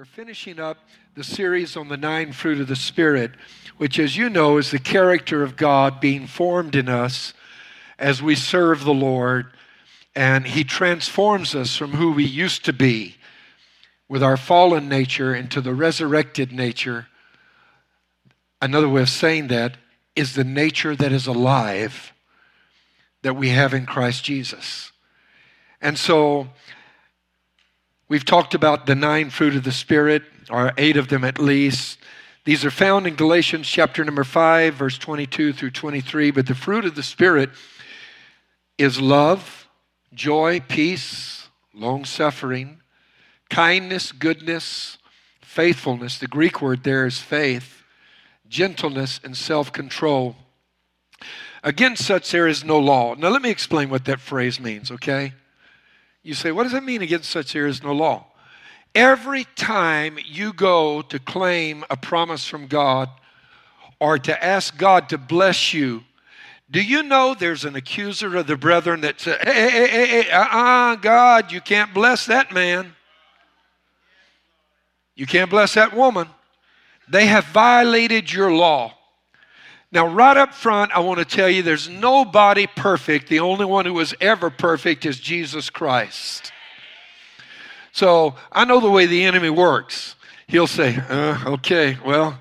are finishing up the series on the nine fruit of the Spirit, which, as you know, is the character of God being formed in us as we serve the Lord. And He transforms us from who we used to be with our fallen nature into the resurrected nature. Another way of saying that is the nature that is alive that we have in Christ Jesus. And so, We've talked about the nine fruit of the Spirit, or eight of them at least. These are found in Galatians chapter number 5, verse 22 through 23. But the fruit of the Spirit is love, joy, peace, long suffering, kindness, goodness, faithfulness. The Greek word there is faith, gentleness, and self control. Against such there is no law. Now, let me explain what that phrase means, okay? You say, what does that mean against such there is no law? Every time you go to claim a promise from God or to ask God to bless you, do you know there's an accuser of the brethren that says, hey, hey, hey, hey, uh-uh, God, you can't bless that man. You can't bless that woman. They have violated your law. Now, right up front, I want to tell you there's nobody perfect. The only one who was ever perfect is Jesus Christ. So I know the way the enemy works. He'll say, uh, okay, well,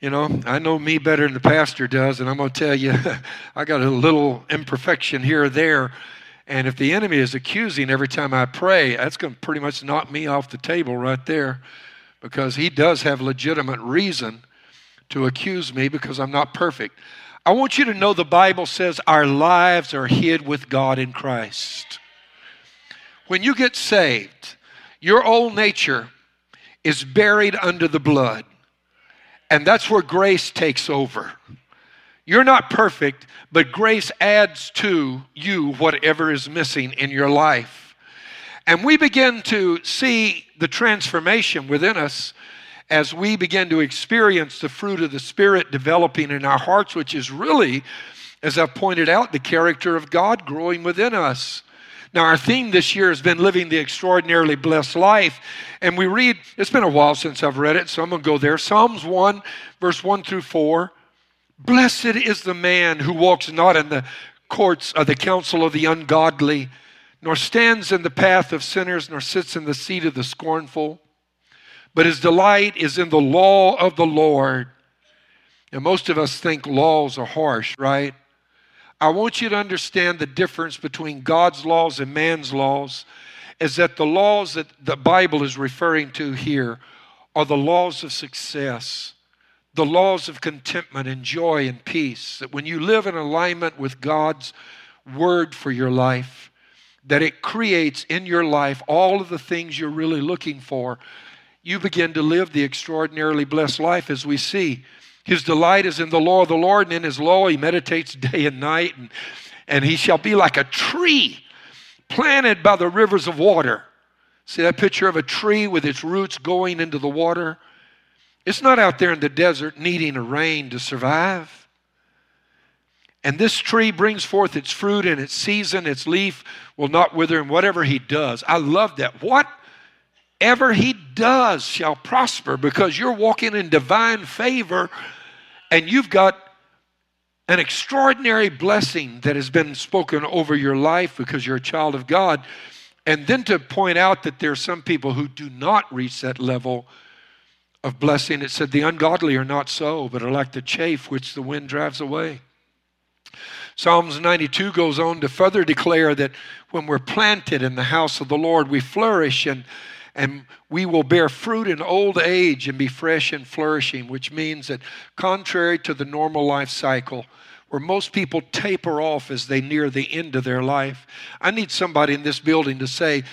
you know, I know me better than the pastor does, and I'm going to tell you, I got a little imperfection here or there. And if the enemy is accusing every time I pray, that's going to pretty much knock me off the table right there because he does have legitimate reason to accuse me because I'm not perfect. I want you to know the Bible says our lives are hid with God in Christ. When you get saved, your old nature is buried under the blood, and that's where grace takes over. You're not perfect, but grace adds to you whatever is missing in your life. And we begin to see the transformation within us as we begin to experience the fruit of the Spirit developing in our hearts, which is really, as I've pointed out, the character of God growing within us. Now, our theme this year has been living the extraordinarily blessed life. And we read, it's been a while since I've read it, so I'm going to go there. Psalms 1, verse 1 through 4. Blessed is the man who walks not in the courts of the counsel of the ungodly, nor stands in the path of sinners, nor sits in the seat of the scornful but his delight is in the law of the Lord. And most of us think laws are harsh, right? I want you to understand the difference between God's laws and man's laws is that the laws that the Bible is referring to here are the laws of success, the laws of contentment and joy and peace. That when you live in alignment with God's word for your life, that it creates in your life all of the things you're really looking for you begin to live the extraordinarily blessed life as we see. His delight is in the law of the Lord, and in his law he meditates day and night, and, and he shall be like a tree planted by the rivers of water. See that picture of a tree with its roots going into the water? It's not out there in the desert needing a rain to survive. And this tree brings forth its fruit in its season, its leaf will not wither, and whatever he does. I love that. What whatever he does shall prosper because you're walking in divine favor and you've got an extraordinary blessing that has been spoken over your life because you're a child of God. And then to point out that there are some people who do not reach that level of blessing, it said, The ungodly are not so, but are like the chaff which the wind drives away. Psalms 92 goes on to further declare that when we're planted in the house of the Lord, we flourish and and we will bear fruit in old age and be fresh and flourishing, which means that, contrary to the normal life cycle, where most people taper off as they near the end of their life, I need somebody in this building to say,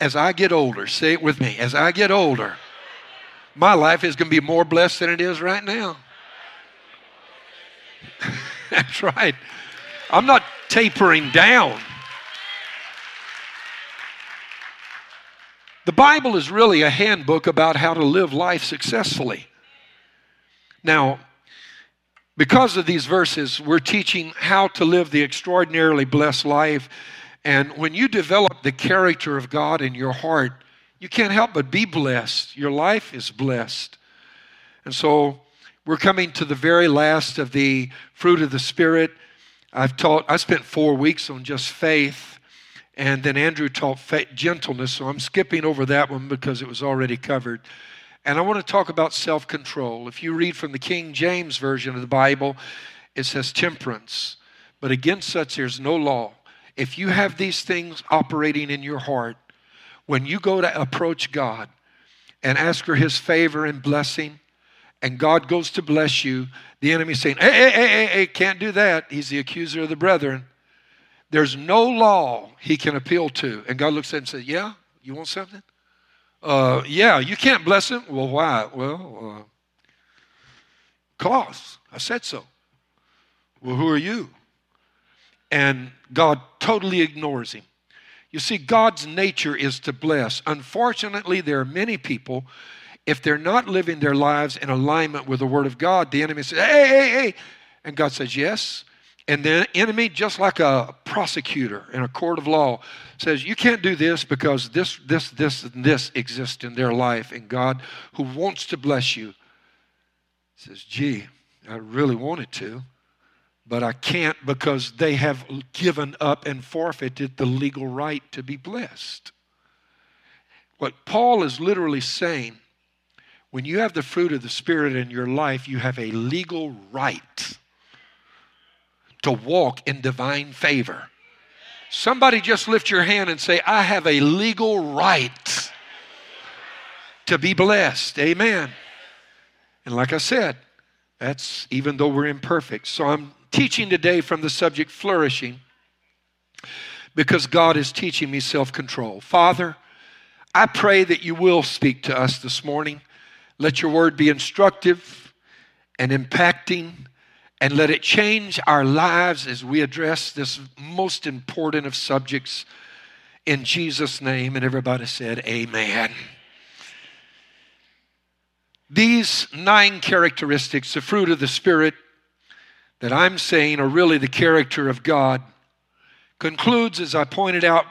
as I get older, say it with me, as I get older, my life is going to be more blessed than it is right now. That's right. I'm not tapering down. The Bible is really a handbook about how to live life successfully. Now, because of these verses, we're teaching how to live the extraordinarily blessed life. And when you develop the character of God in your heart, you can't help but be blessed. Your life is blessed. And so we're coming to the very last of the fruit of the Spirit. I've taught, I spent four weeks on just faith, and then Andrew taught gentleness, so I'm skipping over that one because it was already covered. And I want to talk about self control. If you read from the King James Version of the Bible, it says temperance. But against such there's no law. If you have these things operating in your heart, when you go to approach God and ask for his favor and blessing, and God goes to bless you, the enemy saying, hey, hey, hey, hey, hey, can't do that. He's the accuser of the brethren. There's no law he can appeal to. And God looks at him and says, Yeah, you want something? Uh, yeah, you can't bless him. Well, why? Well, uh, cause. I said so. Well, who are you? And God totally ignores him. You see, God's nature is to bless. Unfortunately, there are many people, if they're not living their lives in alignment with the Word of God, the enemy says, hey, hey, hey. And God says, yes. And the enemy, just like a prosecutor in a court of law, says, You can't do this because this, this, this, and this exists in their life. And God, who wants to bless you, says, Gee, I really wanted to but I can't because they have given up and forfeited the legal right to be blessed. What Paul is literally saying, when you have the fruit of the Spirit in your life, you have a legal right to walk in divine favor. Somebody just lift your hand and say, I have a legal right to be blessed. Amen. And like I said, that's even though we're imperfect. So I'm teaching today from the subject flourishing because God is teaching me self control. Father, I pray that you will speak to us this morning. Let your word be instructive and impacting, and let it change our lives as we address this most important of subjects. In Jesus' name, and everybody said, Amen. These nine characteristics, the fruit of the Spirit, that I'm saying are really the character of God concludes, as I pointed out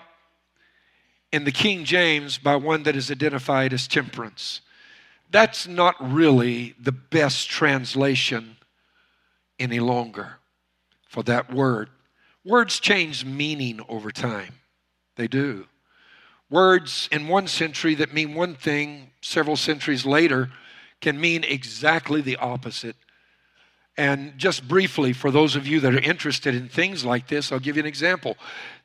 in the King James, by one that is identified as temperance. That's not really the best translation any longer for that word. Words change meaning over time. They do. Words in one century that mean one thing several centuries later can mean exactly the opposite and just briefly, for those of you that are interested in things like this, I'll give you an example.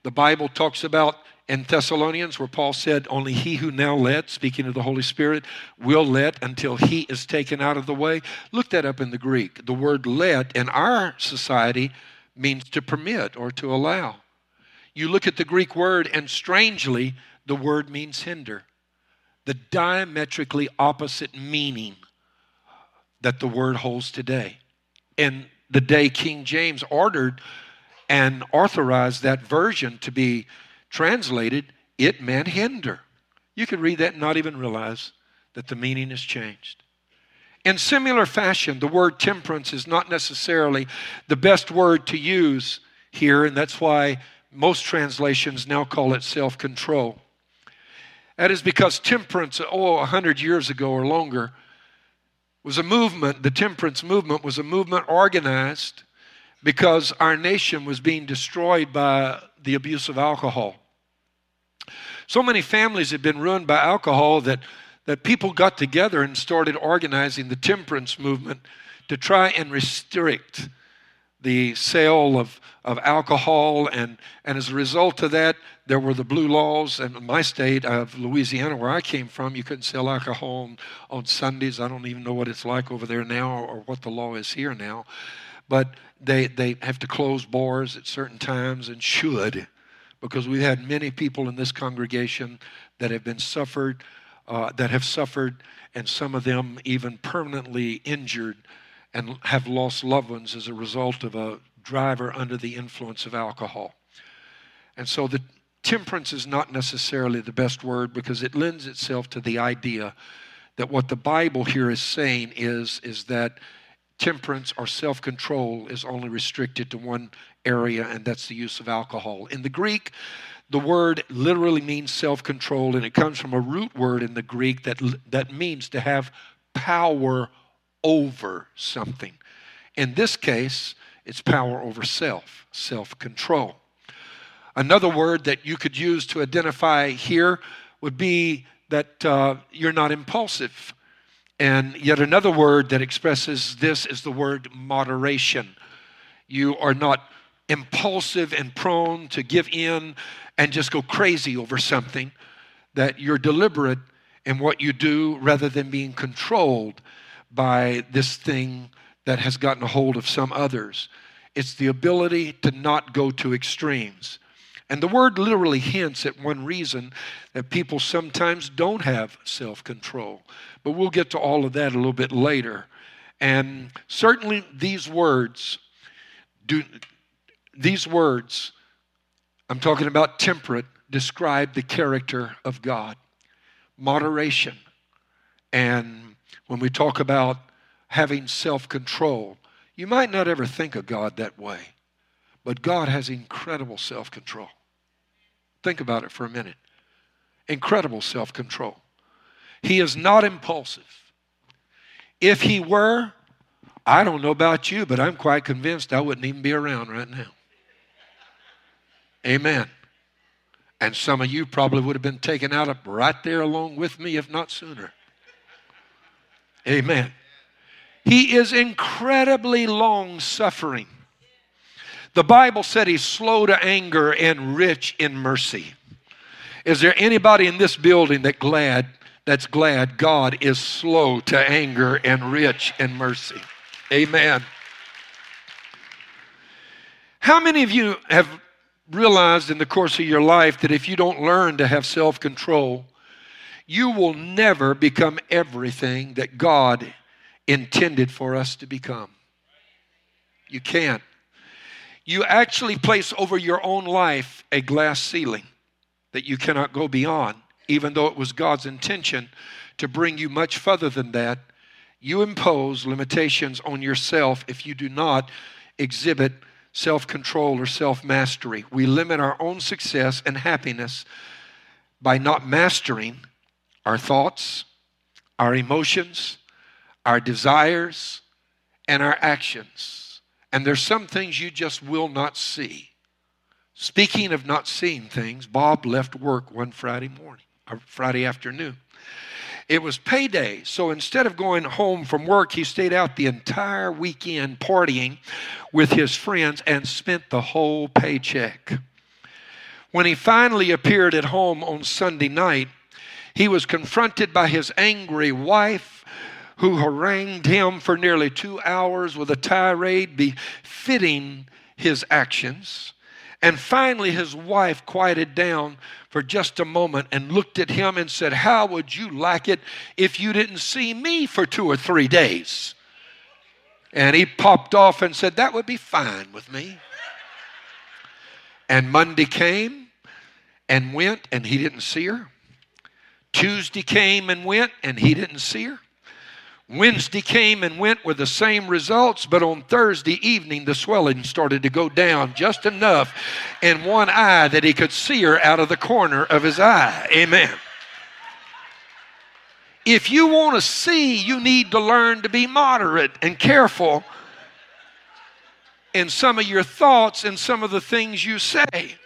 The Bible talks about in Thessalonians, where Paul said, Only he who now let, speaking of the Holy Spirit, will let until he is taken out of the way. Look that up in the Greek. The word let in our society means to permit or to allow. You look at the Greek word, and strangely, the word means hinder. The diametrically opposite meaning that the word holds today in the day King James ordered and authorized that version to be translated, it meant hinder. You could read that and not even realize that the meaning has changed. In similar fashion, the word temperance is not necessarily the best word to use here, and that's why most translations now call it self control. That is because temperance, oh, a hundred years ago or longer, was a movement, the temperance movement was a movement organized because our nation was being destroyed by the abuse of alcohol. So many families had been ruined by alcohol that, that people got together and started organizing the temperance movement to try and restrict the sale of, of alcohol. And, and as a result of that, there were the blue laws. And in my state of Louisiana, where I came from, you couldn't sell alcohol on, on Sundays. I don't even know what it's like over there now or, what the law is here now. But they, they have to close bars at certain times and should because we've had many people in this congregation that have been suffered, uh, that have suffered, and some of them even permanently injured and have lost loved ones as a result of a driver under the influence of alcohol. And so the temperance is not necessarily the best word because it lends itself to the idea that what the Bible here is saying is, is that temperance or self control is only restricted to one area, and that's the use of alcohol. In the Greek, the word literally means self control, and it comes from a root word in the Greek that, that means to have power over something. In this case, it's power over self, self control. Another word that you could use to identify here would be that uh, you're not impulsive. And yet another word that expresses this is the word moderation. You are not impulsive and prone to give in and just go crazy over something, that you're deliberate in what you do rather than being controlled by this thing that has gotten a hold of some others. It's the ability to not go to extremes. And the word literally hints at one reason that people sometimes don't have self control. But we'll get to all of that a little bit later. And certainly these words do these words I'm talking about temperate describe the character of God. Moderation. And when we talk about having self-control, you might not ever think of God that way. But God has incredible self-control. Think about it for a minute. Incredible self control. He is not impulsive. If he were, I don't know about you, but I'm quite convinced I wouldn't even be around right now. Amen. And some of you probably would have been taken out of right there along with me, if not sooner. Amen. He is incredibly long suffering. The Bible said he's slow to anger and rich in mercy. Is there anybody in this building that glad that's glad God is slow to anger and rich in mercy? Amen. How many of you have realized in the course of your life that if you don't learn to have self-control, you will never become everything that God intended for us to become? You can't you actually place over your own life a glass ceiling that you cannot go beyond, even though it was God's intention to bring you much further than that. You impose limitations on yourself if you do not exhibit self control or self mastery. We limit our own success and happiness by not mastering our thoughts, our emotions, our desires, and our actions. And there's some things you just will not see. Speaking of not seeing things, Bob left work one Friday morning, or Friday afternoon. It was payday, so instead of going home from work, he stayed out the entire weekend partying with his friends and spent the whole paycheck. When he finally appeared at home on Sunday night, he was confronted by his angry wife who harangued him for nearly two hours with a tirade befitting his actions. And finally, his wife quieted down for just a moment and looked at him and said, How would you like it if you didn't see me for two or three days? And he popped off and said, That would be fine with me. And Monday came and went, and he didn't see her. Tuesday came and went, and he didn't see her. Wednesday came and went with the same results, but on Thursday evening, the swelling started to go down just enough in one eye that he could see her out of the corner of his eye. Amen. If you want to see, you need to learn to be moderate and careful in some of your thoughts and some of the things you say.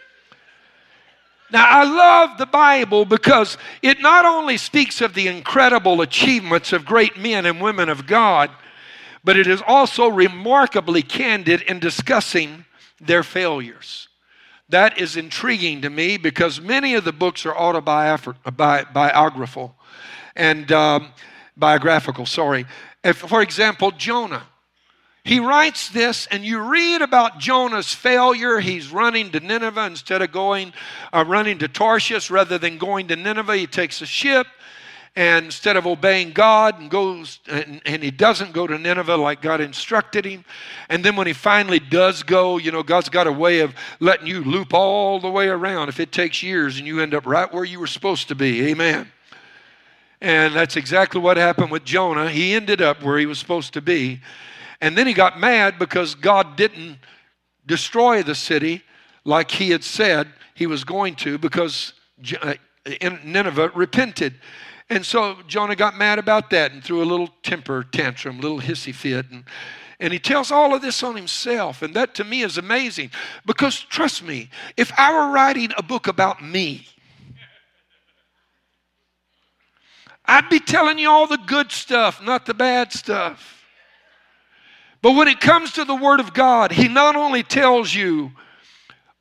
Now, I love the Bible because it not only speaks of the incredible achievements of great men and women of God, but it is also remarkably candid in discussing their failures. That is intriguing to me because many of the books are autobiographical and um, biographical, sorry. If, for example, Jonah. He writes this, and you read about Jonah's failure. He's running to Nineveh instead of going, uh, running to Tarshish rather than going to Nineveh. He takes a ship, and instead of obeying God, and goes, and, and he doesn't go to Nineveh like God instructed him. And then when he finally does go, you know, God's got a way of letting you loop all the way around. If it takes years, and you end up right where you were supposed to be. Amen. And that's exactly what happened with Jonah. He ended up where he was supposed to be. And then he got mad because God didn't destroy the city like he had said he was going to because uh, Nineveh repented. And so Jonah got mad about that and threw a little temper tantrum, little hissy fit. And, and he tells all of this on himself. And that to me is amazing because trust me, if I were writing a book about me, I'd be telling you all the good stuff, not the bad stuff. But when it comes to the Word of God, He not only tells you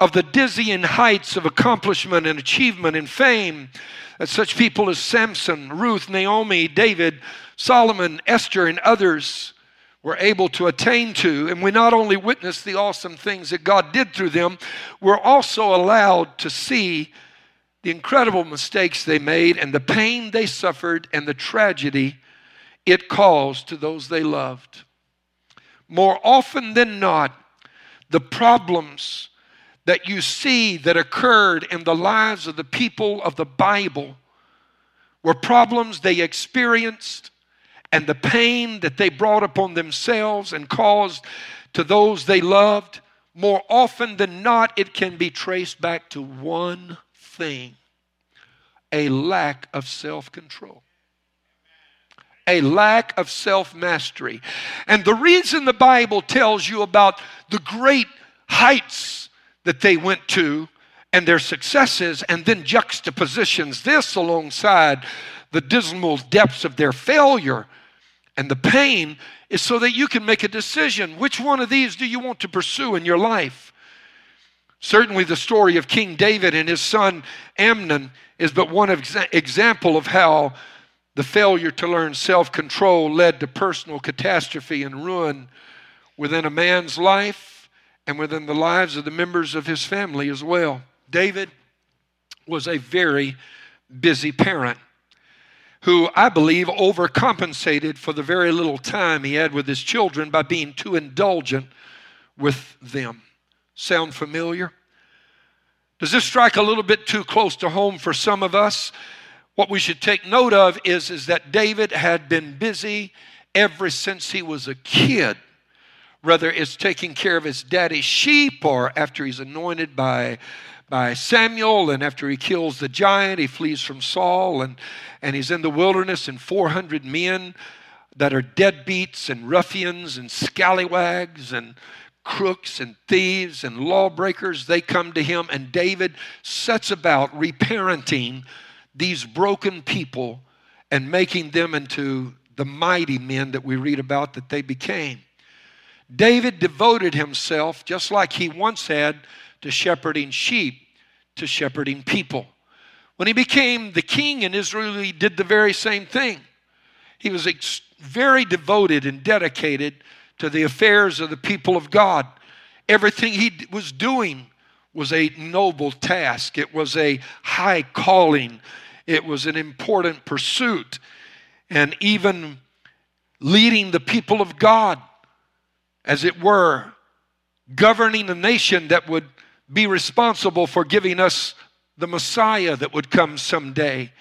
of the dizzying heights of accomplishment and achievement and fame that such people as Samson, Ruth, Naomi, David, Solomon, Esther, and others were able to attain to. And we not only witness the awesome things that God did through them, we're also allowed to see the incredible mistakes they made and the pain they suffered and the tragedy it caused to those they loved. More often than not, the problems that you see that occurred in the lives of the people of the Bible were problems they experienced and the pain that they brought upon themselves and caused to those they loved. More often than not, it can be traced back to one thing a lack of self control. A lack of self mastery. And the reason the Bible tells you about the great heights that they went to and their successes, and then juxtapositions this alongside the dismal depths of their failure and the pain is so that you can make a decision. Which one of these do you want to pursue in your life? Certainly, the story of King David and his son Amnon is but one exa- example of how the failure to learn self control led to personal catastrophe and ruin within a man's life and within the lives of the members of his family as well. David was a very busy parent who I believe overcompensated for the very little time he had with his children by being too indulgent with them. Sound familiar? Does this strike a little bit too close to home for some of us? What we should take note of is, is that David had been busy ever since he was a kid. Whether it's taking care of his daddy's sheep or after he's anointed by, by Samuel and after he kills the giant, he flees from Saul and, and he's in the wilderness and 400 men that are deadbeats and ruffians and scallywags and crooks and thieves and lawbreakers, they come to him, and David sets about reparenting these broken people and making them into the mighty men that we read about that they became. David devoted himself, just like he once had, to shepherding sheep, to shepherding people. When he became the king in Israel, he did the very same thing. He was ex- very devoted and dedicated to the affairs of the people of God. Everything he was doing was a noble task, it was a high calling, it was an important pursuit. And even leading the people of God, as it were, governing a nation that would be responsible for giving us the Messiah that would come someday.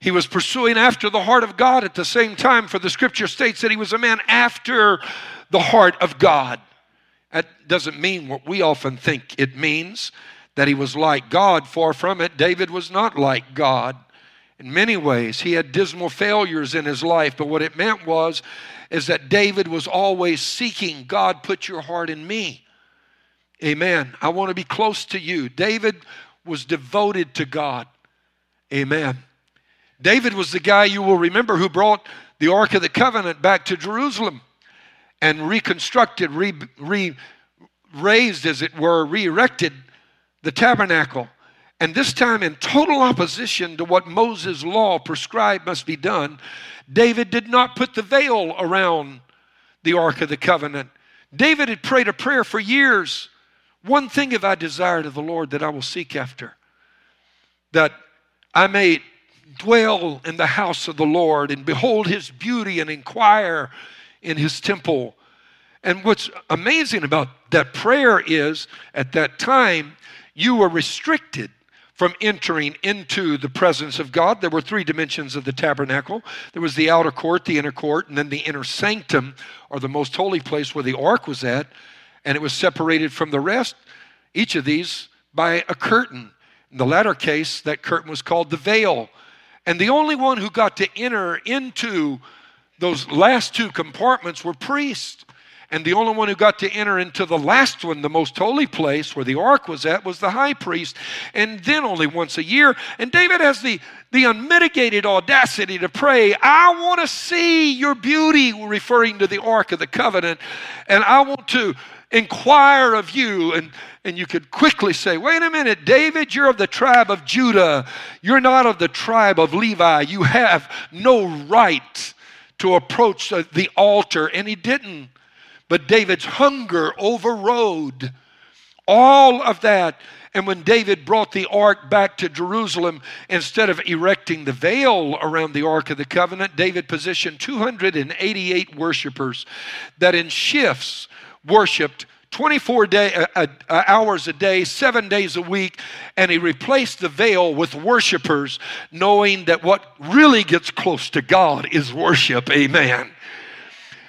He was pursuing after the heart of God at the same time, for the scripture states that he was a man after the heart of God. That doesn't mean what we often think it means that he was like God. Far from it, David was not like God. In many ways, he had dismal failures in his life, but what it meant was is that David was always seeking God, put your heart in me. Amen. I want to be close to you. David was devoted to God. Amen. David was the guy you will remember who brought the Ark of the Covenant back to Jerusalem and reconstructed, re, re, raised, as it were, re erected the tabernacle. And this time, in total opposition to what Moses' law prescribed must be done, David did not put the veil around the Ark of the Covenant. David had prayed a prayer for years. One thing have I desired of the Lord that I will seek after, that I may dwell in the house of the Lord and behold his beauty and inquire in his temple. And what's amazing about that prayer is at that time, you were restricted from entering into the presence of God. There were three dimensions of the tabernacle there was the outer court, the inner court, and then the inner sanctum, or the most holy place where the ark was at, and it was separated from the rest each of these by a curtain. In the latter case, that curtain was called the veil. And the only one who got to enter into those last two compartments were priests. And the only one who got to enter into the last one, the most holy place where the ark was at, was the high priest, and then only once a year. And David has the, the unmitigated audacity to pray, I want to see your beauty, referring to the ark of the covenant, and I want to inquire of you. And, and you could quickly say, wait a minute, David, you're of the tribe of Judah. You're not of the tribe of Levi. You have no right to approach the altar. And he didn't. But David's hunger overrode all of that. And when David brought the ark back to Jerusalem, instead of erecting the veil around the ark of the covenant, David positioned 288 worshipers that in shifts worshiped 24 day, uh, uh, uh, hours a day, seven days a week, and he replaced the veil with worshipers, knowing that what really gets close to God is worship. Amen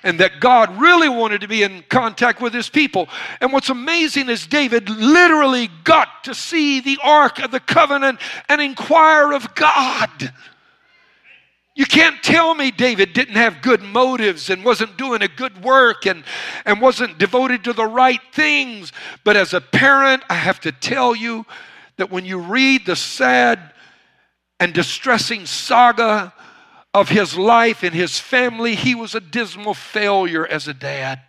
and that God really wanted to be in contact with his people. And what's amazing is David literally got to see the Ark of the Covenant and inquire of God. You can't tell me David didn't have good motives and wasn't doing a good work and, and wasn't devoted to the right things. But as a parent, I have to tell you that when you read the sad and distressing saga of his life and his family, he was a dismal failure as a dad.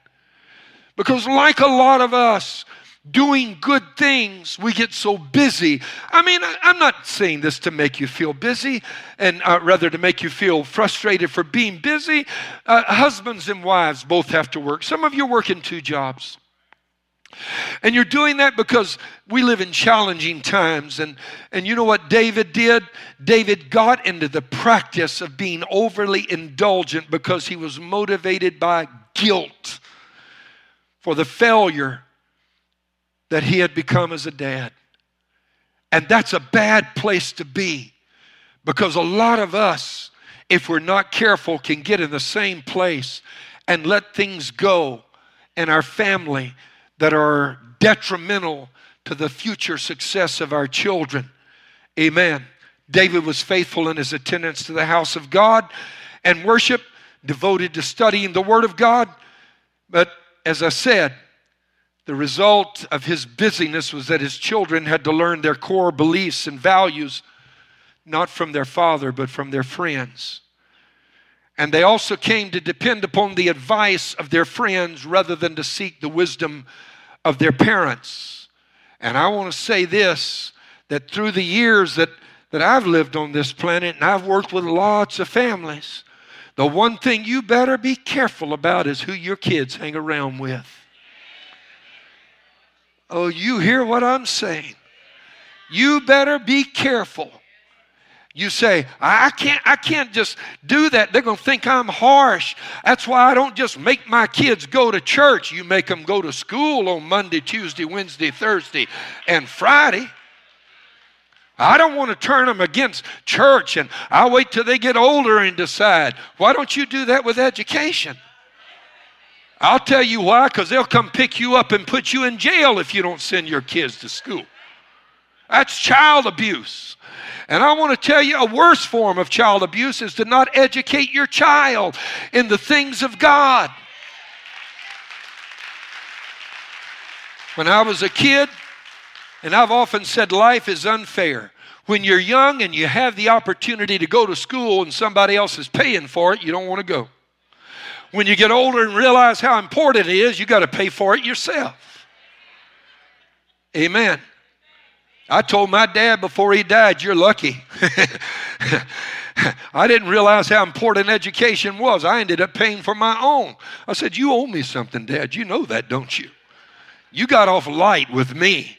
Because, like a lot of us, doing good things, we get so busy. I mean, I'm not saying this to make you feel busy, and uh, rather to make you feel frustrated for being busy. Uh, husbands and wives both have to work. Some of you work in two jobs. And you're doing that because we live in challenging times. And, and you know what David did? David got into the practice of being overly indulgent because he was motivated by guilt for the failure that he had become as a dad. And that's a bad place to be because a lot of us, if we're not careful, can get in the same place and let things go in our family that are detrimental to the future success of our children. Amen. David was faithful in his attendance to the house of God and worship, devoted to studying the Word of God. But as I said, the result of his busyness was that his children had to learn their core beliefs and values, not from their father, but from their friends. And they also came to depend upon the advice of their friends rather than to seek the wisdom of their parents. And I want to say this that through the years that, that I've lived on this planet and I've worked with lots of families, the one thing you better be careful about is who your kids hang around with. Oh, you hear what I'm saying? You better be careful you say, I can't, I can't just do that. They're going to think I'm harsh. That's why I don't just make my kids go to church. You make them go to school on Monday, Tuesday, Wednesday, Thursday, and Friday. I don't want to turn them against church and I'll wait till they get older and decide. Why don't you do that with education? I'll tell you why, because they'll come pick you up and put you in jail if you don't send your kids to school. That's child abuse. And I want to tell you a worse form of child abuse is to not educate your child in the things of God. When I was a kid, and I've often said life is unfair. When you're young and you have the opportunity to go to school and somebody else is paying for it, you don't want to go. When you get older and realize how important it is, you got to pay for it yourself. Amen. I told my dad before he died, You're lucky. I didn't realize how important education was. I ended up paying for my own. I said, You owe me something, Dad. You know that, don't you? You got off light with me.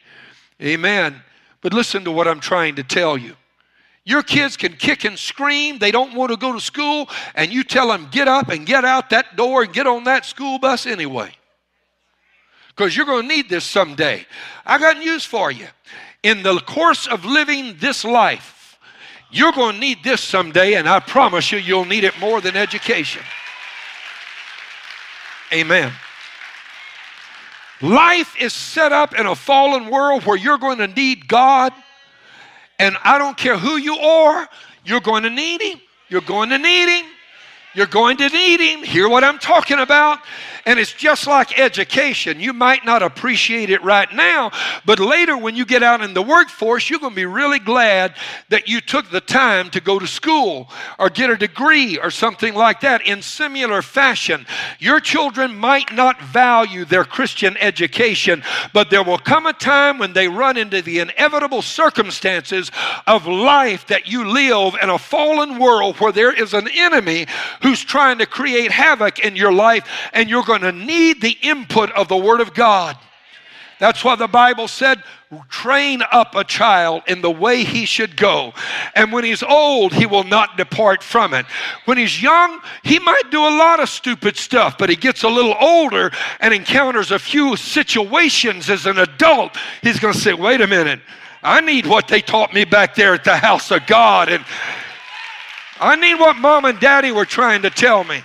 Amen. But listen to what I'm trying to tell you. Your kids can kick and scream. They don't want to go to school, and you tell them, Get up and get out that door and get on that school bus anyway. Because you're going to need this someday. I got news for you in the course of living this life, you're going to need this someday, and I promise you, you'll need it more than education. Amen. Life is set up in a fallen world where you're going to need God. And I don't care who you are, you're going to need Him. You're going to need Him. You're going to need Him. Hear what I'm talking about? And it's just like education. You might not appreciate it right now, but later when you get out in the workforce, you're going to be really glad that you took the time to go to school or get a degree or something like that. In similar fashion, your children might not value their Christian education, but there will come a time when they run into the inevitable circumstances of life that you live in a fallen world where there is an enemy who's trying to create havoc in your life and you're going to need the input of the Word of God. That's why the Bible said, train up a child in the way he should go. And when he's old, he will not depart from it. When he's young, he might do a lot of stupid stuff, but he gets a little older and encounters a few situations as an adult. He's going to say, wait a minute, I need what they taught me back there at the house of God. And I need what mom and daddy were trying to tell me.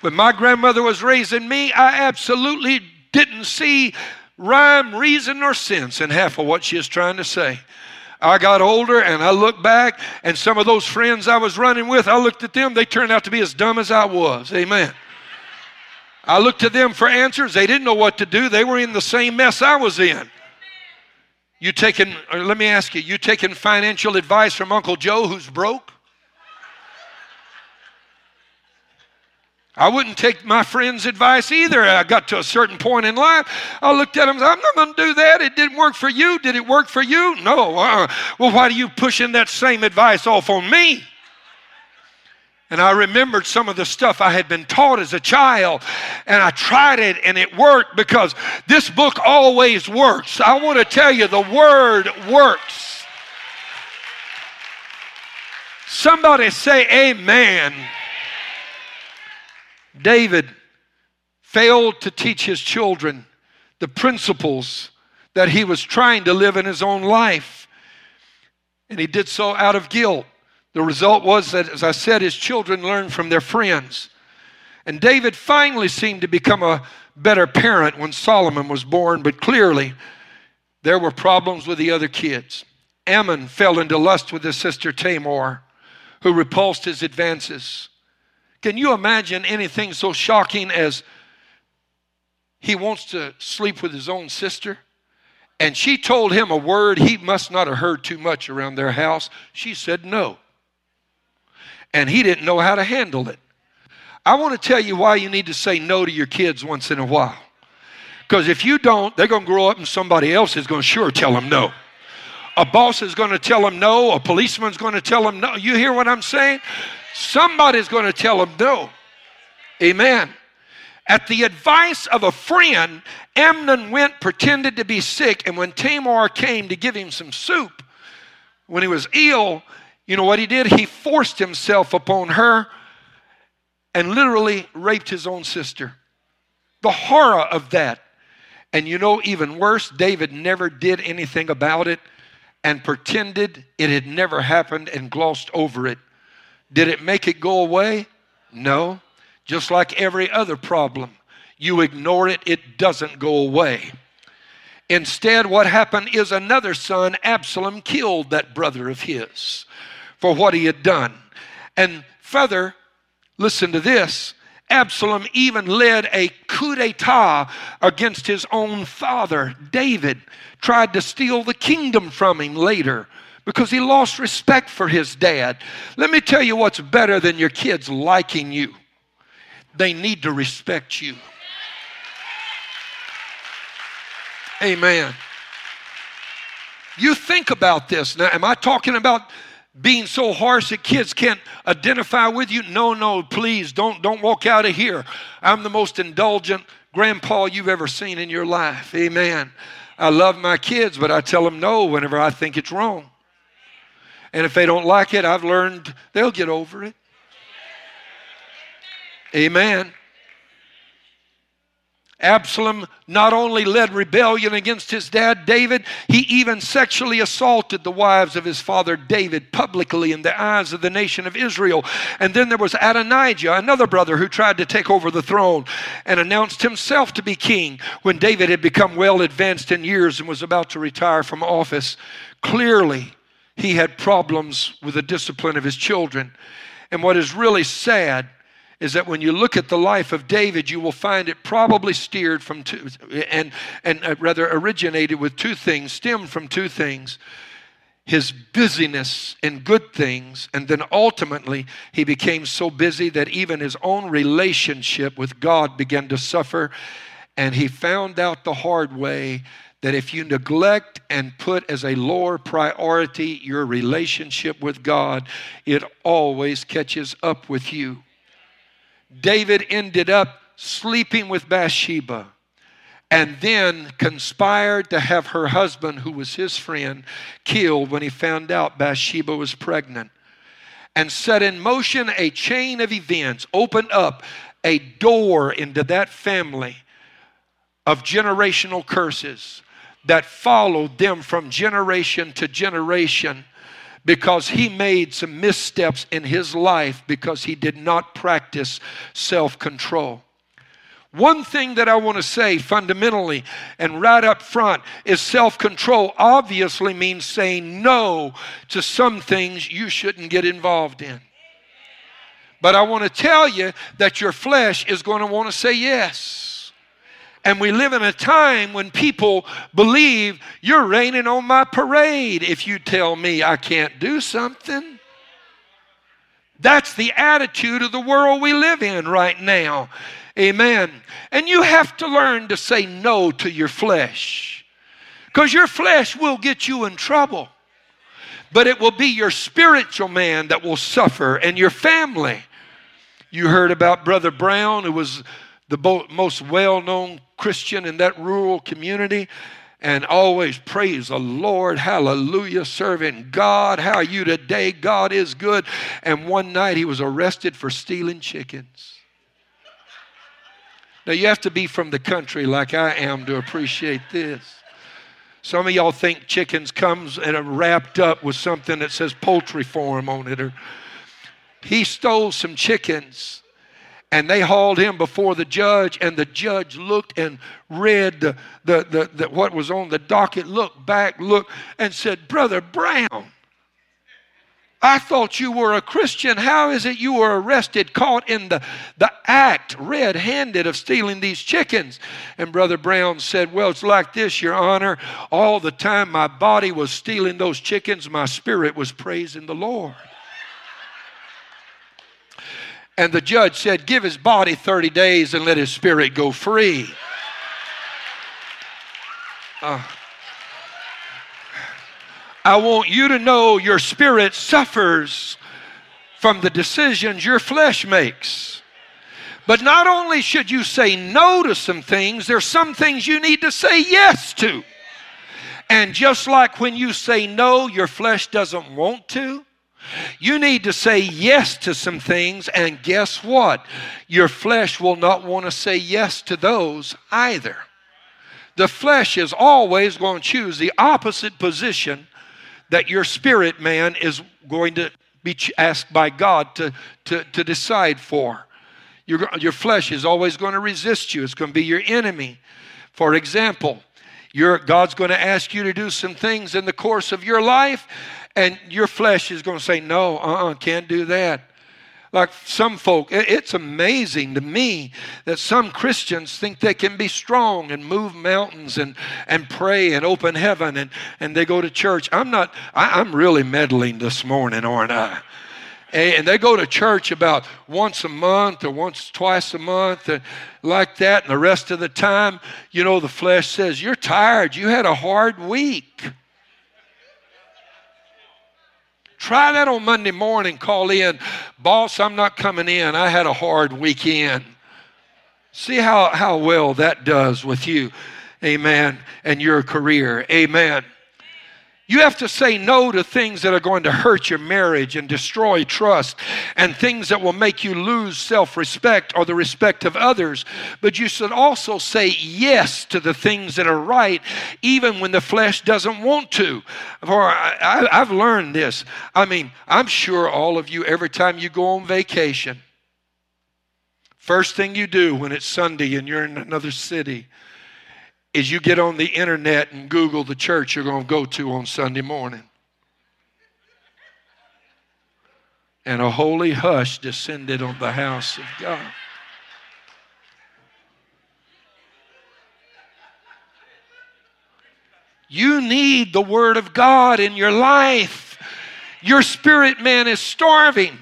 When my grandmother was raising me, I absolutely didn't see rhyme, reason, or sense in half of what she was trying to say. I got older and I looked back, and some of those friends I was running with, I looked at them, they turned out to be as dumb as I was. Amen. I looked to them for answers. They didn't know what to do, they were in the same mess I was in. You taking, let me ask you, you taking financial advice from Uncle Joe who's broke? I wouldn't take my friend's advice either. I got to a certain point in life. I looked at him and said, I'm not going to do that. It didn't work for you. Did it work for you? No. Uh-uh. Well, why are you pushing that same advice off on me? And I remembered some of the stuff I had been taught as a child, and I tried it and it worked because this book always works. I want to tell you, the Word works. Somebody say, Amen. David failed to teach his children the principles that he was trying to live in his own life. And he did so out of guilt. The result was that, as I said, his children learned from their friends. And David finally seemed to become a better parent when Solomon was born, but clearly there were problems with the other kids. Amnon fell into lust with his sister Tamar, who repulsed his advances. Can you imagine anything so shocking as he wants to sleep with his own sister? And she told him a word he must not have heard too much around their house. She said no. And he didn't know how to handle it. I want to tell you why you need to say no to your kids once in a while. Because if you don't, they're going to grow up and somebody else is going to sure tell them no. A boss is going to tell them no. A policeman's going to tell them no. You hear what I'm saying? Somebody's going to tell them no. Amen. At the advice of a friend, Amnon went, pretended to be sick, and when Tamar came to give him some soup, when he was ill, you know what he did? He forced himself upon her and literally raped his own sister. The horror of that. And you know, even worse, David never did anything about it and pretended it had never happened and glossed over it. Did it make it go away? No. Just like every other problem, you ignore it, it doesn't go away. Instead, what happened is another son, Absalom, killed that brother of his for what he had done. And further, listen to this Absalom even led a coup d'etat against his own father, David, tried to steal the kingdom from him later because he lost respect for his dad. Let me tell you what's better than your kids liking you. They need to respect you. Amen. You think about this. Now, am I talking about being so harsh that kids can't identify with you? No, no, please don't don't walk out of here. I'm the most indulgent grandpa you've ever seen in your life. Amen. I love my kids, but I tell them no whenever I think it's wrong. And if they don't like it, I've learned they'll get over it. Amen. Absalom not only led rebellion against his dad David, he even sexually assaulted the wives of his father David publicly in the eyes of the nation of Israel. And then there was Adonijah, another brother who tried to take over the throne and announced himself to be king when David had become well advanced in years and was about to retire from office. Clearly, he had problems with the discipline of his children. And what is really sad is that when you look at the life of David, you will find it probably steered from two, and, and uh, rather originated with two things, stemmed from two things his busyness in good things, and then ultimately he became so busy that even his own relationship with God began to suffer. And he found out the hard way that if you neglect and put as a lower priority your relationship with God, it always catches up with you. David ended up sleeping with Bathsheba and then conspired to have her husband, who was his friend, killed when he found out Bathsheba was pregnant. And set in motion a chain of events, opened up a door into that family of generational curses that followed them from generation to generation because he made some missteps in his life because he did not practice self control. One thing that I want to say fundamentally and right up front is self control obviously means saying no to some things you shouldn't get involved in. But I want to tell you that your flesh is going to want to say yes. And we live in a time when people believe you're raining on my parade if you tell me I can't do something. That's the attitude of the world we live in right now. Amen. And you have to learn to say no to your flesh. Because your flesh will get you in trouble. But it will be your spiritual man that will suffer and your family. You heard about Brother Brown, who was the most well known Christian in that rural community and always praise the Lord, hallelujah, serving God. How are you today? God is good. And one night he was arrested for stealing chickens. Now you have to be from the country like I am to appreciate this. Some of y'all think chickens comes and are wrapped up with something that says poultry farm on it. Or he stole some chickens and they hauled him before the judge and the judge looked and read the, the, the, the, what was on the docket looked back looked and said brother brown i thought you were a christian. How is it you were arrested caught in the, the act red-handed of stealing these chickens? And brother brown said well it's like this your honor. All the time my body was stealing those chickens my spirit was praising the lord and the judge said, Give his body 30 days and let his spirit go free. Uh, I want you to know your spirit suffers from the decisions your flesh makes. But not only should you say no to some things, there's some things you need to say yes to. And just like when you say no, your flesh doesn't want to, you need to say yes to some things, and guess what? Your flesh will not want to say yes to those either. The flesh is always going to choose the opposite position that your spirit man is going to be asked by God to, to, to decide for. Your, your flesh is always going to resist you, it's going to be your enemy. For example, your, God's going to ask you to do some things in the course of your life, and your flesh is going to say, no, uh uh-uh, can't do that. Like some folk, it's amazing to me that some Christians think they can be strong and move mountains and, and pray and open heaven and, and they go to church. I'm not, I, I'm really meddling this morning, aren't I? and they go to church about once a month or once twice a month and like that and the rest of the time you know the flesh says you're tired you had a hard week Try that on Monday morning. Call in, boss, I'm not coming in. I had a hard weekend. See how, how well that does with you. Amen. And your career. Amen. You have to say no to things that are going to hurt your marriage and destroy trust and things that will make you lose self respect or the respect of others. But you should also say yes to the things that are right, even when the flesh doesn't want to. For I, have learned this. I mean, I'm sure all of you, every time you go on vacation, first thing you do when it's Sunday and you're in another city, is you get on the internet and Google the church you're going to go to on Sunday morning. And a holy hush descended on the house of God. You need the Word of God in your life. Your spirit man is starving.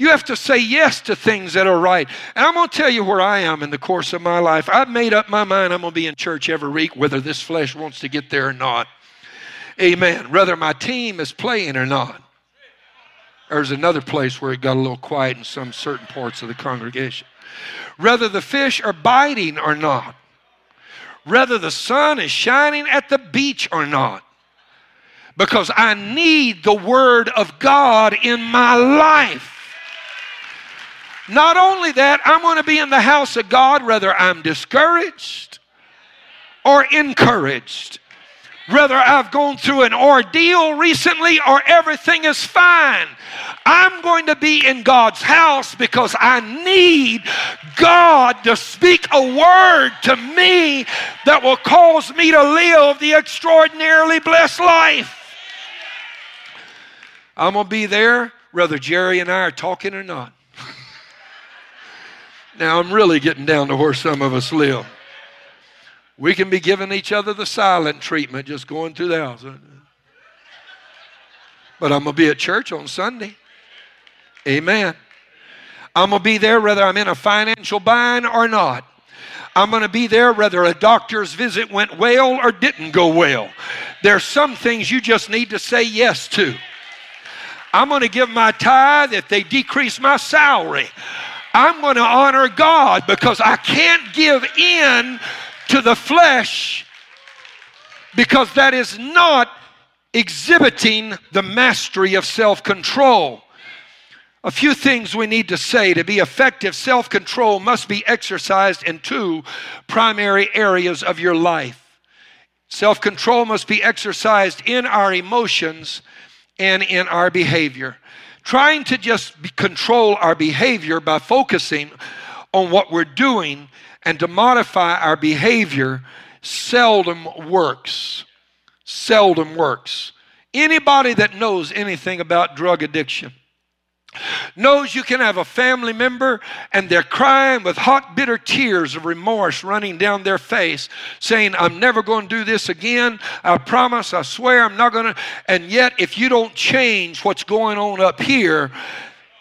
You have to say yes to things that are right. And I'm going to tell you where I am in the course of my life. I've made up my mind I'm going to be in church every week, whether this flesh wants to get there or not. Amen. Whether my team is playing or not. There's another place where it got a little quiet in some certain parts of the congregation. Whether the fish are biting or not. Whether the sun is shining at the beach or not. Because I need the Word of God in my life. Not only that, I'm going to be in the house of God whether I'm discouraged or encouraged. Whether I've gone through an ordeal recently or everything is fine. I'm going to be in God's house because I need God to speak a word to me that will cause me to live the extraordinarily blessed life. I'm going to be there whether Jerry and I are talking or not. Now, I'm really getting down to where some of us live. We can be giving each other the silent treatment just going through the house. But I'm going to be at church on Sunday. Amen. I'm going to be there whether I'm in a financial bind or not. I'm going to be there whether a doctor's visit went well or didn't go well. There's some things you just need to say yes to. I'm going to give my tithe if they decrease my salary. I'm going to honor God because I can't give in to the flesh because that is not exhibiting the mastery of self control. A few things we need to say to be effective self control must be exercised in two primary areas of your life. Self control must be exercised in our emotions and in our behavior trying to just control our behavior by focusing on what we're doing and to modify our behavior seldom works. Seldom works. Anybody that knows anything about drug addiction knows you can have a family member and they're crying with hot, bitter tears of remorse running down their face, saying, I'm never going to do this again. I promise, I swear, I'm not going to. And yet, if you don't change what's going on up here,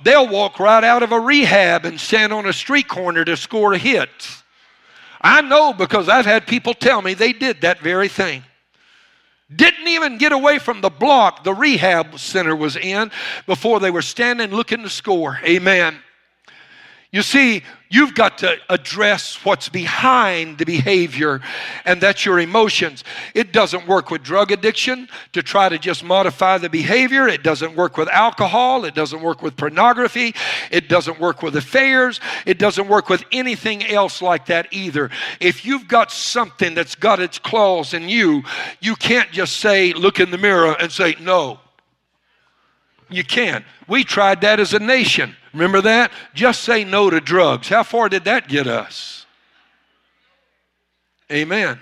they'll walk right out of a rehab and stand on a street corner to score a hit. I know because I've had people tell me they did that very thing. Didn't even get away from the block the rehab center was in before they were standing looking to score. Amen. You see, you've got to address what's behind the behavior, and that's your emotions. It doesn't work with drug addiction to try to just modify the behavior. It doesn't work with alcohol. It doesn't work with pornography. It doesn't work with affairs. It doesn't work with anything else like that either. If you've got something that's got its claws in you, you can't just say, look in the mirror and say, no. You can't. We tried that as a nation. Remember that? Just say no to drugs. How far did that get us? Amen.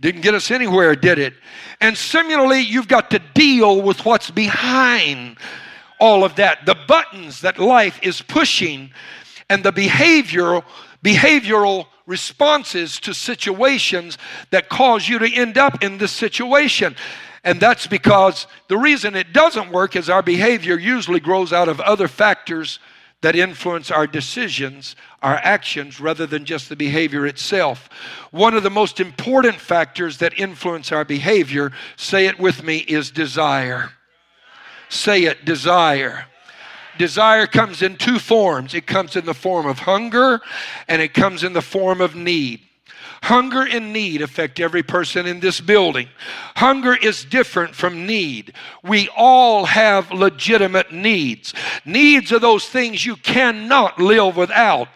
Didn't get us anywhere, did it? And similarly, you've got to deal with what's behind all of that. The buttons that life is pushing and the behavioral behavioral responses to situations that cause you to end up in this situation. And that's because the reason it doesn't work is our behavior usually grows out of other factors that influence our decisions, our actions, rather than just the behavior itself. One of the most important factors that influence our behavior, say it with me, is desire. Say it, desire. Desire comes in two forms it comes in the form of hunger and it comes in the form of need. Hunger and need affect every person in this building. Hunger is different from need. We all have legitimate needs. Needs are those things you cannot live without.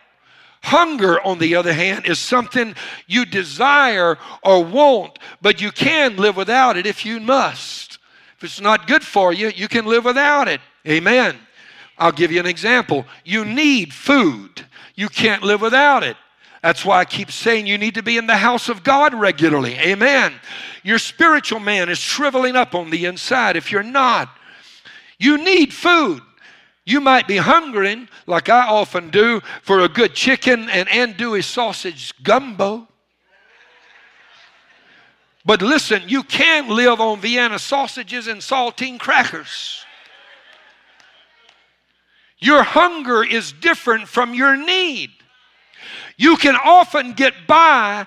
Hunger, on the other hand, is something you desire or want, but you can live without it if you must. If it's not good for you, you can live without it. Amen. I'll give you an example. You need food, you can't live without it. That's why I keep saying you need to be in the house of God regularly. Amen. Your spiritual man is shriveling up on the inside if you're not. You need food. You might be hungering, like I often do, for a good chicken and andouille sausage gumbo. But listen, you can't live on Vienna sausages and saltine crackers. Your hunger is different from your need. You can often get by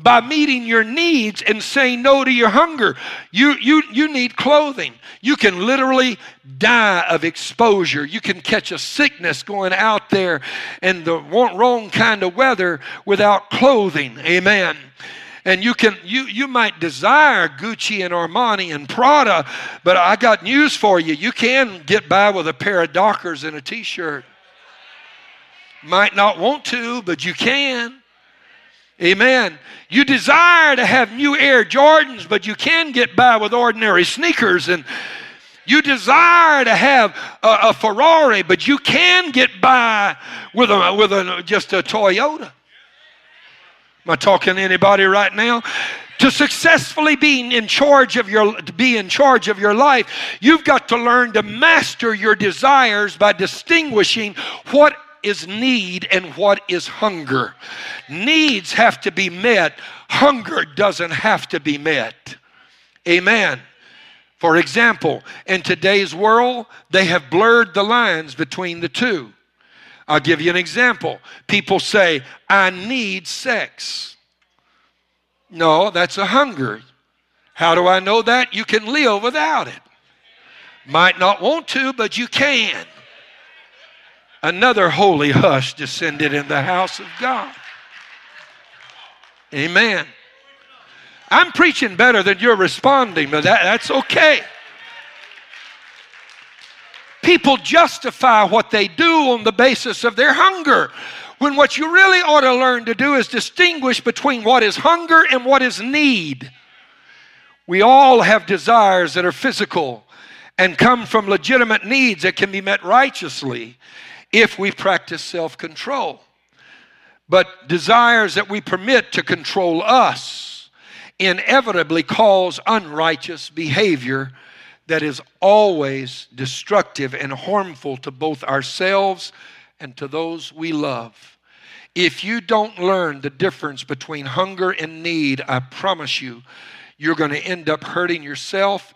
by meeting your needs and saying no to your hunger. You, you, you need clothing. You can literally die of exposure. You can catch a sickness going out there in the wrong kind of weather without clothing. Amen. And you can you you might desire Gucci and Armani and Prada, but I got news for you. You can get by with a pair of Dockers and a t-shirt. Might not want to, but you can. Amen. You desire to have new Air Jordans, but you can get by with ordinary sneakers. And you desire to have a, a Ferrari, but you can get by with, a, with a, just a Toyota. Am I talking to anybody right now? to successfully be in charge of your to be in charge of your life you've got to learn to master your desires by distinguishing what is need and what is hunger. Needs have to be met, hunger doesn't have to be met. Amen. For example, in today's world, they have blurred the lines between the two. I'll give you an example. People say, I need sex. No, that's a hunger. How do I know that? You can live without it. Might not want to, but you can another holy hush descended in the house of God. Amen. I'm preaching better than you're responding, but that, that's okay. People justify what they do on the basis of their hunger. When what you really ought to learn to do is distinguish between what is hunger and what is need. We all have desires that are physical and come from legitimate needs that can be met righteously if we practice self control. But desires that we permit to control us inevitably cause unrighteous behavior that is always destructive and harmful to both ourselves and to those we love. If you don't learn the difference between hunger and need, I promise you, you're going to end up hurting yourself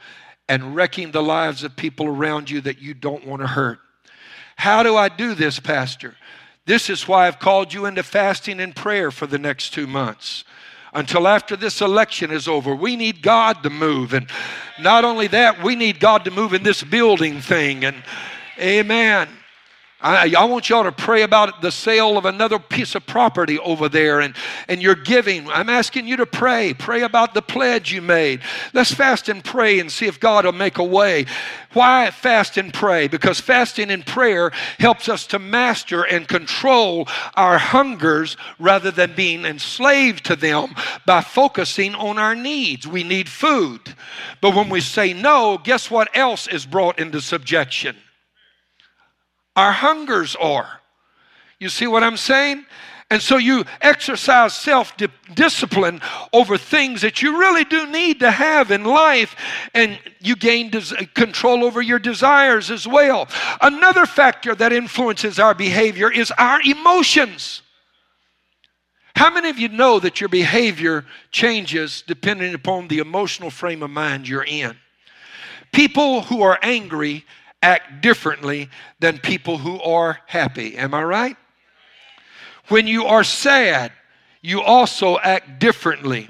and wrecking the lives of people around you that you don't want to hurt. How do I do this, Pastor? This is why I've called you into fasting and prayer for the next two months. Until after this election is over, we need God to move. And not only that, we need God to move in this building thing. And amen. I, I, want y'all to pray about the sale of another piece of property over there and, and your giving. I'm asking you to pray. Pray about the pledge you made. Let's fast and pray and see if God will make a way. Why fast and pray? Because fasting and prayer helps us to master and control our hungers rather than being enslaved to them by focusing on our needs. We need food. But when we say no, guess what else is brought into subjection? Our hungers are. You see what I'm saying? And so you exercise self discipline over things that you really do need to have in life, and you gain des- control over your desires as well. Another factor that influences our behavior is our emotions. How many of you know that your behavior changes depending upon the emotional frame of mind you're in? People who are angry act differently than people who are happy. Am I right? When you are sad, you also act differently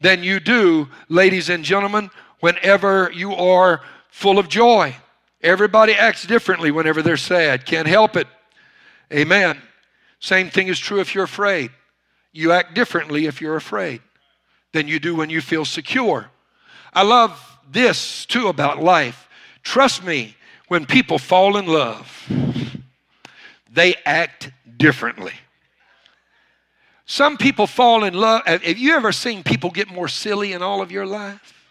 than you do, ladies and gentlemen, whenever you are full of joy. Everybody acts differently whenever they're sad. Can't help it. Amen. Same thing is true if you're afraid. you act differently if you're afraid than you do when you feel secure. I love this too about life. Trust me, when people fall in love, they act differently. Some people fall in love. Have you ever seen people get more silly in all of your life?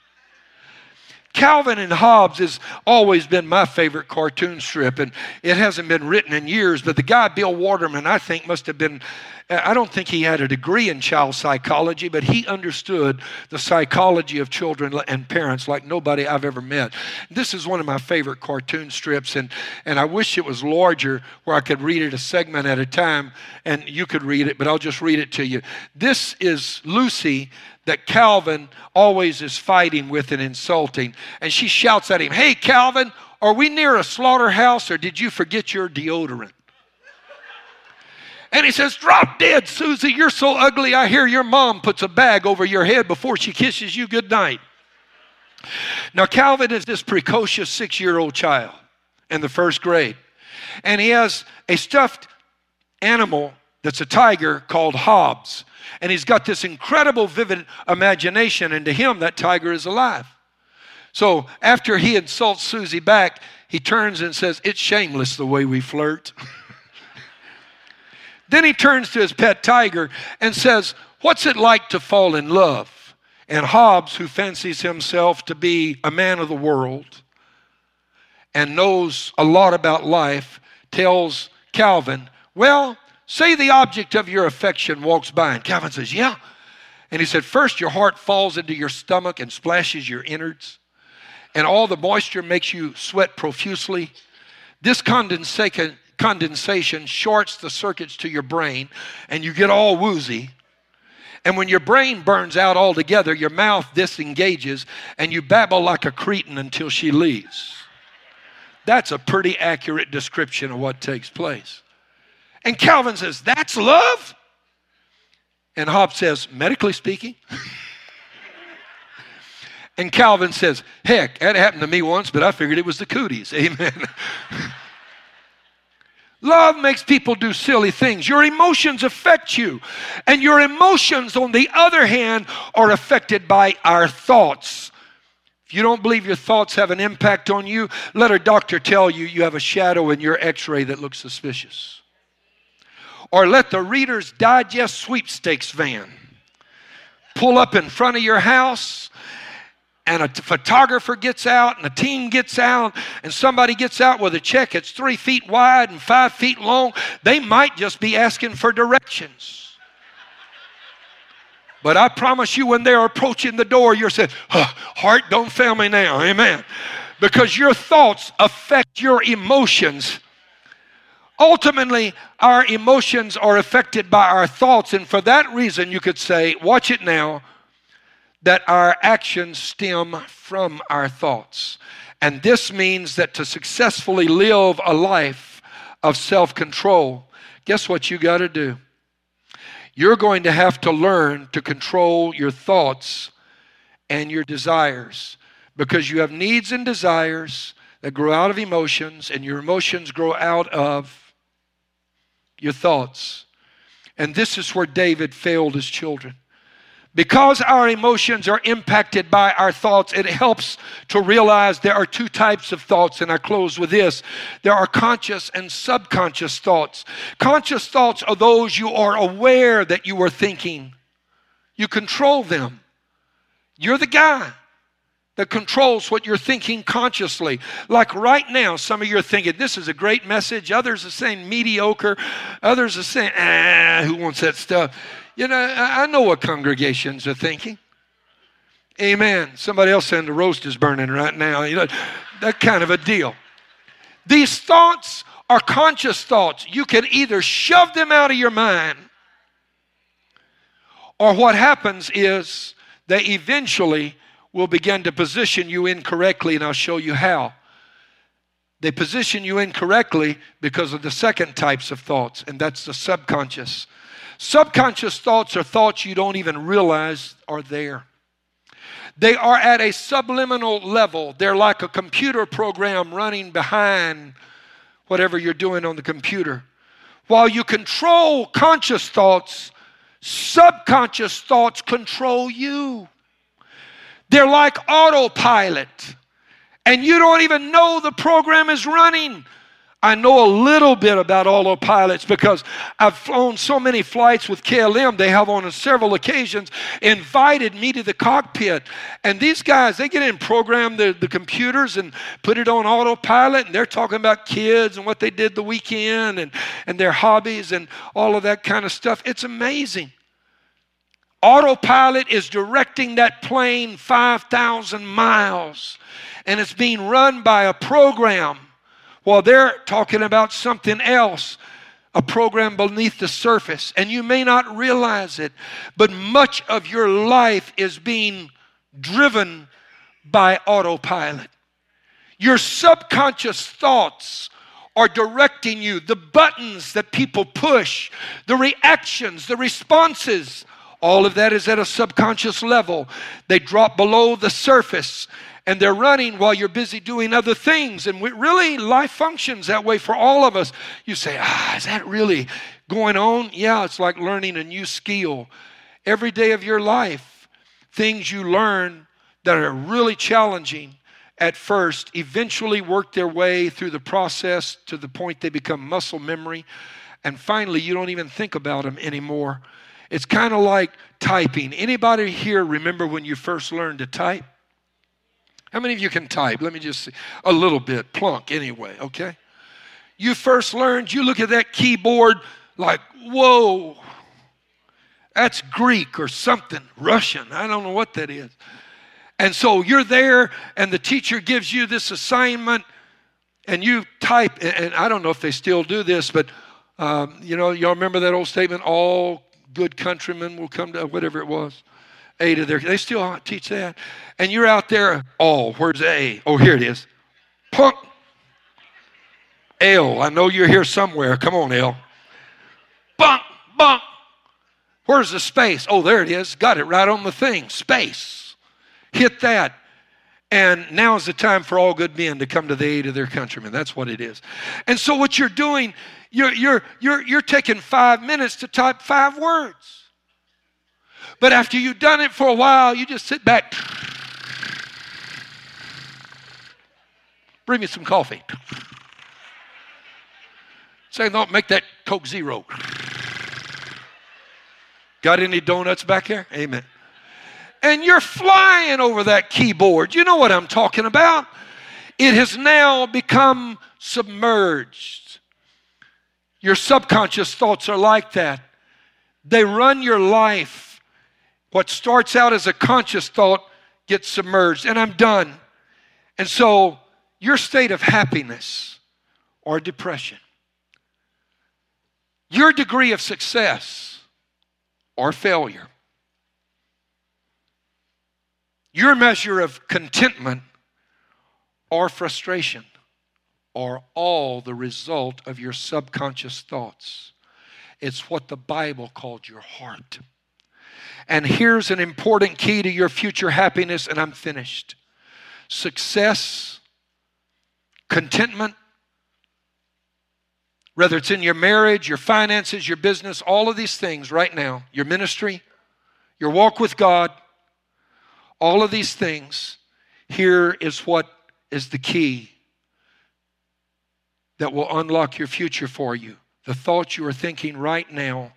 Calvin and Hobbes has always been my favorite cartoon strip, and it hasn't been written in years. But the guy, Bill Waterman, I think must have been, I don't think he had a degree in child psychology, but he understood the psychology of children and parents like nobody I've ever met. This is one of my favorite cartoon strips, and, and I wish it was larger where I could read it a segment at a time and you could read it, but I'll just read it to you. This is Lucy that Calvin always is fighting with and insulting. And she shouts at him, Hey, Calvin, are we near a slaughterhouse or did you forget your deodorant? And he says, Drop dead, Susie. You're so ugly. I hear your mom puts a bag over your head before she kisses you goodnight. Now, Calvin is this precocious six year old child in the first grade. And he has a stuffed animal that's a tiger called Hobbes. And he's got this incredible, vivid imagination, and to him, that tiger is alive. So after he insults Susie back, he turns and says, It's shameless the way we flirt. then he turns to his pet tiger and says, What's it like to fall in love? And Hobbes, who fancies himself to be a man of the world and knows a lot about life, tells Calvin, Well, Say the object of your affection walks by. And Calvin says, Yeah. And he said, First, your heart falls into your stomach and splashes your innards, and all the moisture makes you sweat profusely. This condensation, condensation shorts the circuits to your brain, and you get all woozy. And when your brain burns out altogether, your mouth disengages, and you babble like a cretin until she leaves. That's a pretty accurate description of what takes place. And Calvin says, That's love? And Hobbes says, Medically speaking. and Calvin says, Heck, that happened to me once, but I figured it was the cooties. Amen. Love makes people do silly things. Your emotions affect you. And your emotions, on the other hand, are affected by our thoughts. If you don't believe your thoughts have an impact on you, let a doctor tell you you have a shadow in your x ray that looks suspicious or let the Reader's Digest sweepstakes van pull up in front of your house and a photographer gets out and a team gets out and somebody gets out with a check it's three feet wide and five feet long they might just be asking for directions. But i promise you when they're approaching the door you're saying oh, heart don't fail me now amen. Because your thoughts affect your emotions Ultimately, our emotions are affected by our thoughts, and for that reason, you could say, watch it now, that our actions stem from our thoughts. And this means that to successfully live a life of self control, guess what you got to do? You're going to have to learn to control your thoughts and your desires because you have needs and desires that grow out of emotions, and your emotions grow out of your thoughts. And this is where David failed his children. Because our emotions are impacted by our thoughts, it helps to realize there are two types of thoughts, and I close with this. There are conscious and subconscious thoughts. Conscious thoughts are those you are aware that you are thinking, you control them. You're the guy that controls what you're thinking consciously. Like right now, some of you are thinking, this is a great message. Others are saying mediocre. Others are saying, ah, who wants that stuff? You know, I know what congregations are thinking. Amen. Somebody else saying the roast is burning right now. You know, that kind of a deal. These thoughts are conscious thoughts. You can either shove them out of your mind, or what happens is they eventually will begin to position you incorrectly, and I'll show you how. They position you incorrectly because of the second types of thoughts, and that's the subconscious. Subconscious thoughts are thoughts you don't even realize are there. They are at a subliminal level. They're like a computer program running behind whatever you're doing on the computer. While you control conscious thoughts, subconscious thoughts control you. They're like autopilot, and you don't even know the program is running. I know a little bit about autopilots because I've flown so many flights with KLM. They have on several occasions invited me to the cockpit. And these guys, they get in program the, the computers and put it on autopilot. And they're talking about kids and what they did the weekend and, and their hobbies and all of that kind of stuff. It's amazing. Autopilot is directing that plane 5,000 miles. And it's being run by a program while they're talking about something else, a program beneath the surface. And you may not realize it, but much of your life is being driven by autopilot. Your subconscious thoughts are directing you, the buttons that people push, the reactions, the responses. All of that is at a subconscious level. They drop below the surface and they're running while you're busy doing other things. And we, really, life functions that way for all of us. You say, ah, is that really going on? Yeah, it's like learning a new skill. Every day of your life, things you learn that are really challenging at first eventually work their way through the process to the point they become muscle memory. And finally, you don't even think about them anymore. It's kind of like typing. Anybody here remember when you first learned to type? How many of you can type? Let me just see. A little bit, plunk anyway, okay? You first learned, you look at that keyboard like, whoa, that's Greek or something, Russian. I don't know what that is. And so you're there, and the teacher gives you this assignment, and you type, and I don't know if they still do this, but um, you know, y'all remember that old statement, all good countrymen will come to whatever it was. A to their, they still teach that. And you're out there, oh, where's A? Oh, here it is. Punk. L. I know you're here somewhere. Come on, L. Bunk, bunk. Where's the space? Oh, there it is. Got it right on the thing. Space. Hit that. And now is the time for all good men to come to the aid of their countrymen. That's what it is. And so what you're doing, you're, you're, you're, you're taking five minutes to type five words. But after you've done it for a while, you just sit back. Bring me some coffee. Say, no, make that Coke Zero. Got any donuts back here? Amen. And you're flying over that keyboard. You know what I'm talking about. It has now become submerged. Your subconscious thoughts are like that. They run your life what starts out as a conscious thought gets submerged, and I'm done. And so, your state of happiness or depression, your degree of success or failure, your measure of contentment or frustration are all the result of your subconscious thoughts. It's what the Bible called your heart. And here's an important key to your future happiness, and I'm finished success, contentment, whether it's in your marriage, your finances, your business, all of these things right now, your ministry, your walk with God, all of these things, here is what is the key that will unlock your future for you. The thoughts you are thinking right now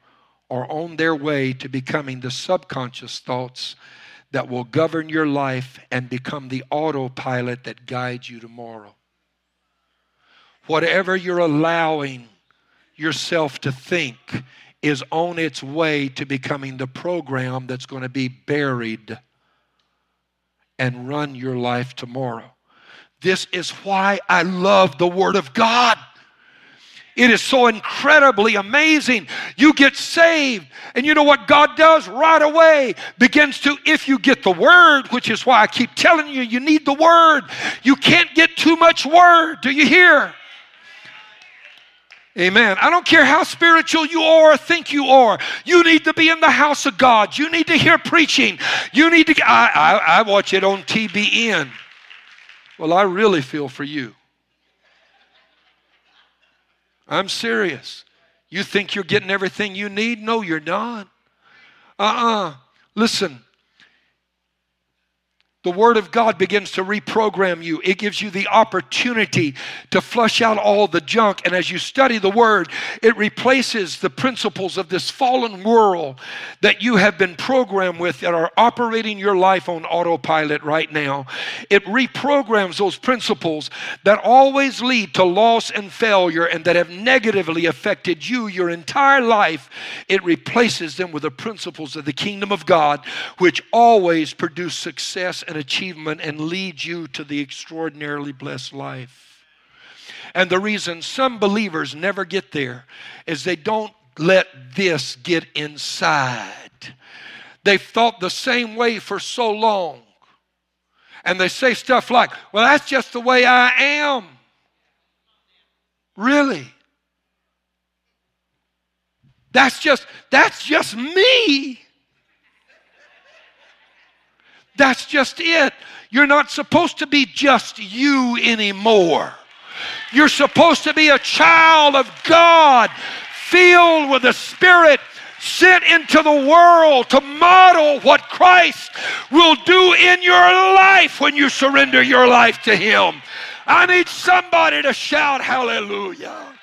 are on their way to becoming the subconscious thoughts that will govern your life and become the autopilot that guides you tomorrow. Whatever you're allowing yourself to think is on its way to becoming the program that's going to be buried and run your life tomorrow. This is why I love the Word of God. It is so incredibly amazing. You get saved, and you know what God does right away? Begins to, if you get the word, which is why I keep telling you, you need the word. You can't get too much word. Do you hear? Amen. I don't care how spiritual you are or think you are. You need to be in the house of God. You need to hear preaching. You need to. I, I, I watch it on TBN. Well, I really feel for you. I'm serious. You think you're getting everything you need? No, you're not. Uh uh Listen, the Word of God begins to reprogram you. It gives you the opportunity to flush out all the junk. And as you study the Word, it replaces the principles of this fallen world that you have been programmed with that are operating your life on autopilot right now. It reprograms those principles that always lead to loss and failure and that have negatively affected you your entire life. It replaces them with the principles of the kingdom of God, which always produce success and achievement and lead you to the extraordinarily blessed life. And the reason some believers never get there is they don't let this get inside. They've thought the same way for so long. And they say stuff like, well, that's just the way I am. Really? That's just that's just me. That's just it. You're not supposed to be just you anymore. You're supposed to be a child of God, filled with the Spirit, sent into the world to model what Christ will do in your life when you surrender your life to Him. I need somebody to shout hallelujah.